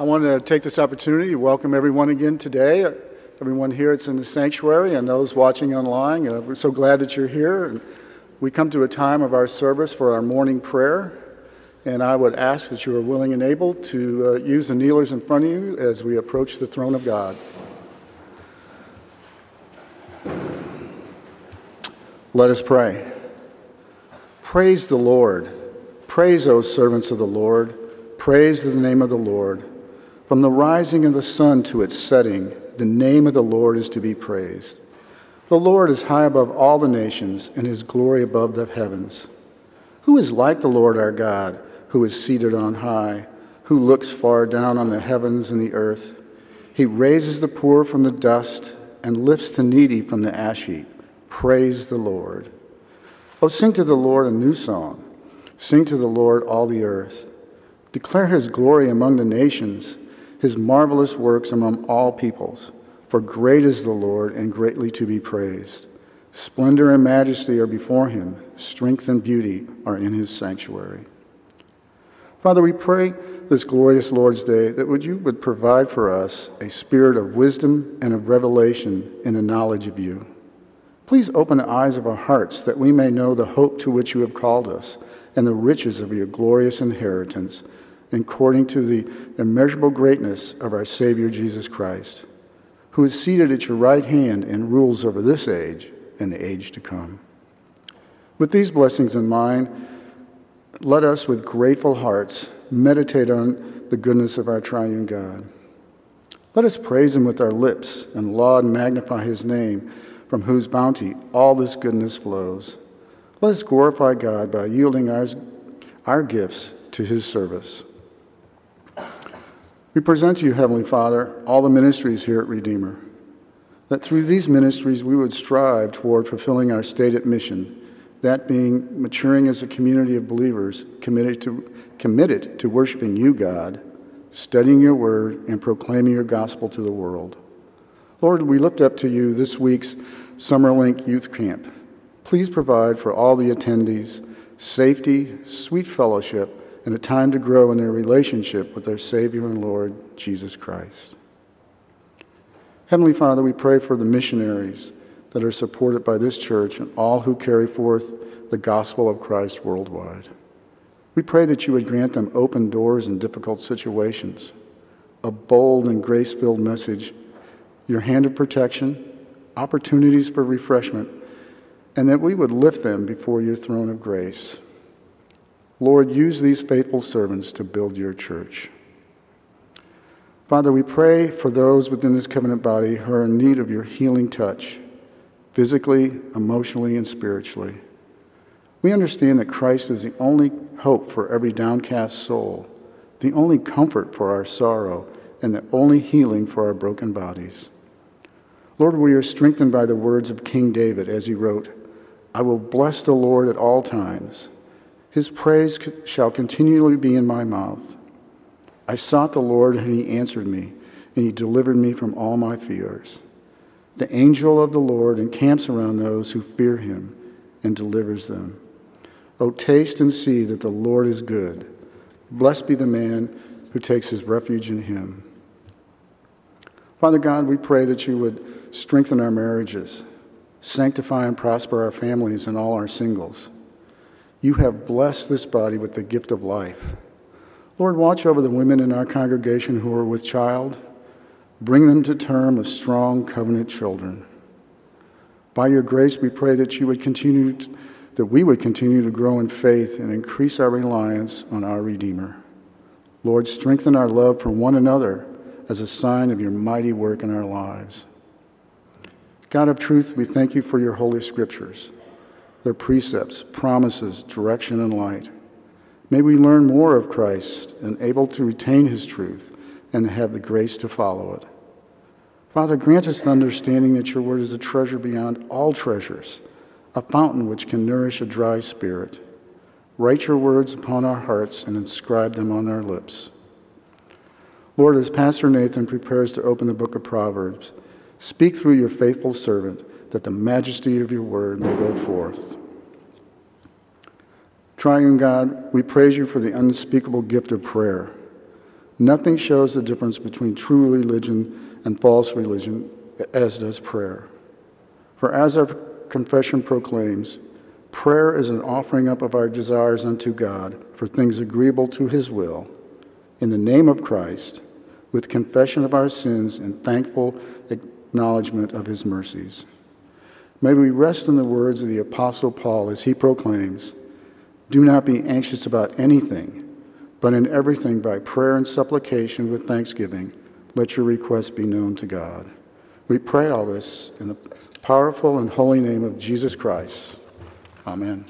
I want to take this opportunity to welcome everyone again today, everyone here that's in the sanctuary and those watching online. Uh, we're so glad that you're here. And we come to a time of our service for our morning prayer, and I would ask that you are willing and able to uh, use the kneelers in front of you as we approach the throne of God. Let us pray. Praise the Lord. Praise, O servants of the Lord. Praise the name of the Lord. From the rising of the sun to its setting, the name of the Lord is to be praised. The Lord is high above all the nations, and his glory above the heavens. Who is like the Lord our God, who is seated on high, who looks far down on the heavens and the earth? He raises the poor from the dust and lifts the needy from the ash heap. Praise the Lord. Oh, sing to the Lord a new song. Sing to the Lord all the earth. Declare his glory among the nations his marvelous works among all peoples. For great is the Lord and greatly to be praised. Splendor and majesty are before him, strength and beauty are in his sanctuary. Father, we pray this glorious Lord's Day that would you would provide for us a spirit of wisdom and of revelation in the knowledge of you. Please open the eyes of our hearts that we may know the hope to which you have called us and the riches of your glorious inheritance according to the immeasurable greatness of our Savior Jesus Christ, who is seated at your right hand and rules over this age and the age to come. With these blessings in mind, let us with grateful hearts meditate on the goodness of our triune God. Let us praise him with our lips and laud and magnify his name, from whose bounty all this goodness flows. Let us glorify God by yielding our, our gifts to his service. We present to you, Heavenly Father, all the ministries here at Redeemer, that through these ministries we would strive toward fulfilling our stated mission, that being maturing as a community of believers committed to, committed to worshiping you, God, studying your word, and proclaiming your gospel to the world. Lord, we lift up to you this week's Summerlink Youth Camp. Please provide for all the attendees safety, sweet fellowship, and a time to grow in their relationship with their Savior and Lord, Jesus Christ. Heavenly Father, we pray for the missionaries that are supported by this church and all who carry forth the gospel of Christ worldwide. We pray that you would grant them open doors in difficult situations, a bold and grace filled message, your hand of protection, opportunities for refreshment, and that we would lift them before your throne of grace. Lord, use these faithful servants to build your church. Father, we pray for those within this covenant body who are in need of your healing touch, physically, emotionally, and spiritually. We understand that Christ is the only hope for every downcast soul, the only comfort for our sorrow, and the only healing for our broken bodies. Lord, we are strengthened by the words of King David as he wrote, I will bless the Lord at all times. His praise shall continually be in my mouth. I sought the Lord, and he answered me, and he delivered me from all my fears. The angel of the Lord encamps around those who fear him and delivers them. O taste and see that the Lord is good. Blessed be the man who takes his refuge in him. Father God, we pray that you would strengthen our marriages, sanctify and prosper our families and all our singles you have blessed this body with the gift of life. Lord, watch over the women in our congregation who are with child. Bring them to term as strong covenant children. By your grace, we pray that you would continue to, that we would continue to grow in faith and increase our reliance on our Redeemer. Lord, strengthen our love for one another as a sign of your mighty work in our lives. God of truth, we thank you for your holy scriptures their precepts, promises, direction, and light. May we learn more of Christ and able to retain his truth and have the grace to follow it. Father, grant us the understanding that your word is a treasure beyond all treasures, a fountain which can nourish a dry spirit. Write your words upon our hearts and inscribe them on our lips. Lord, as Pastor Nathan prepares to open the book of Proverbs, speak through your faithful servant that the majesty of your word may go forth. Triune God, we praise you for the unspeakable gift of prayer. Nothing shows the difference between true religion and false religion as does prayer. For as our confession proclaims, prayer is an offering up of our desires unto God for things agreeable to his will, in the name of Christ, with confession of our sins and thankful acknowledgement of his mercies. May we rest in the words of the Apostle Paul as he proclaims Do not be anxious about anything, but in everything by prayer and supplication with thanksgiving, let your requests be known to God. We pray all this in the powerful and holy name of Jesus Christ. Amen.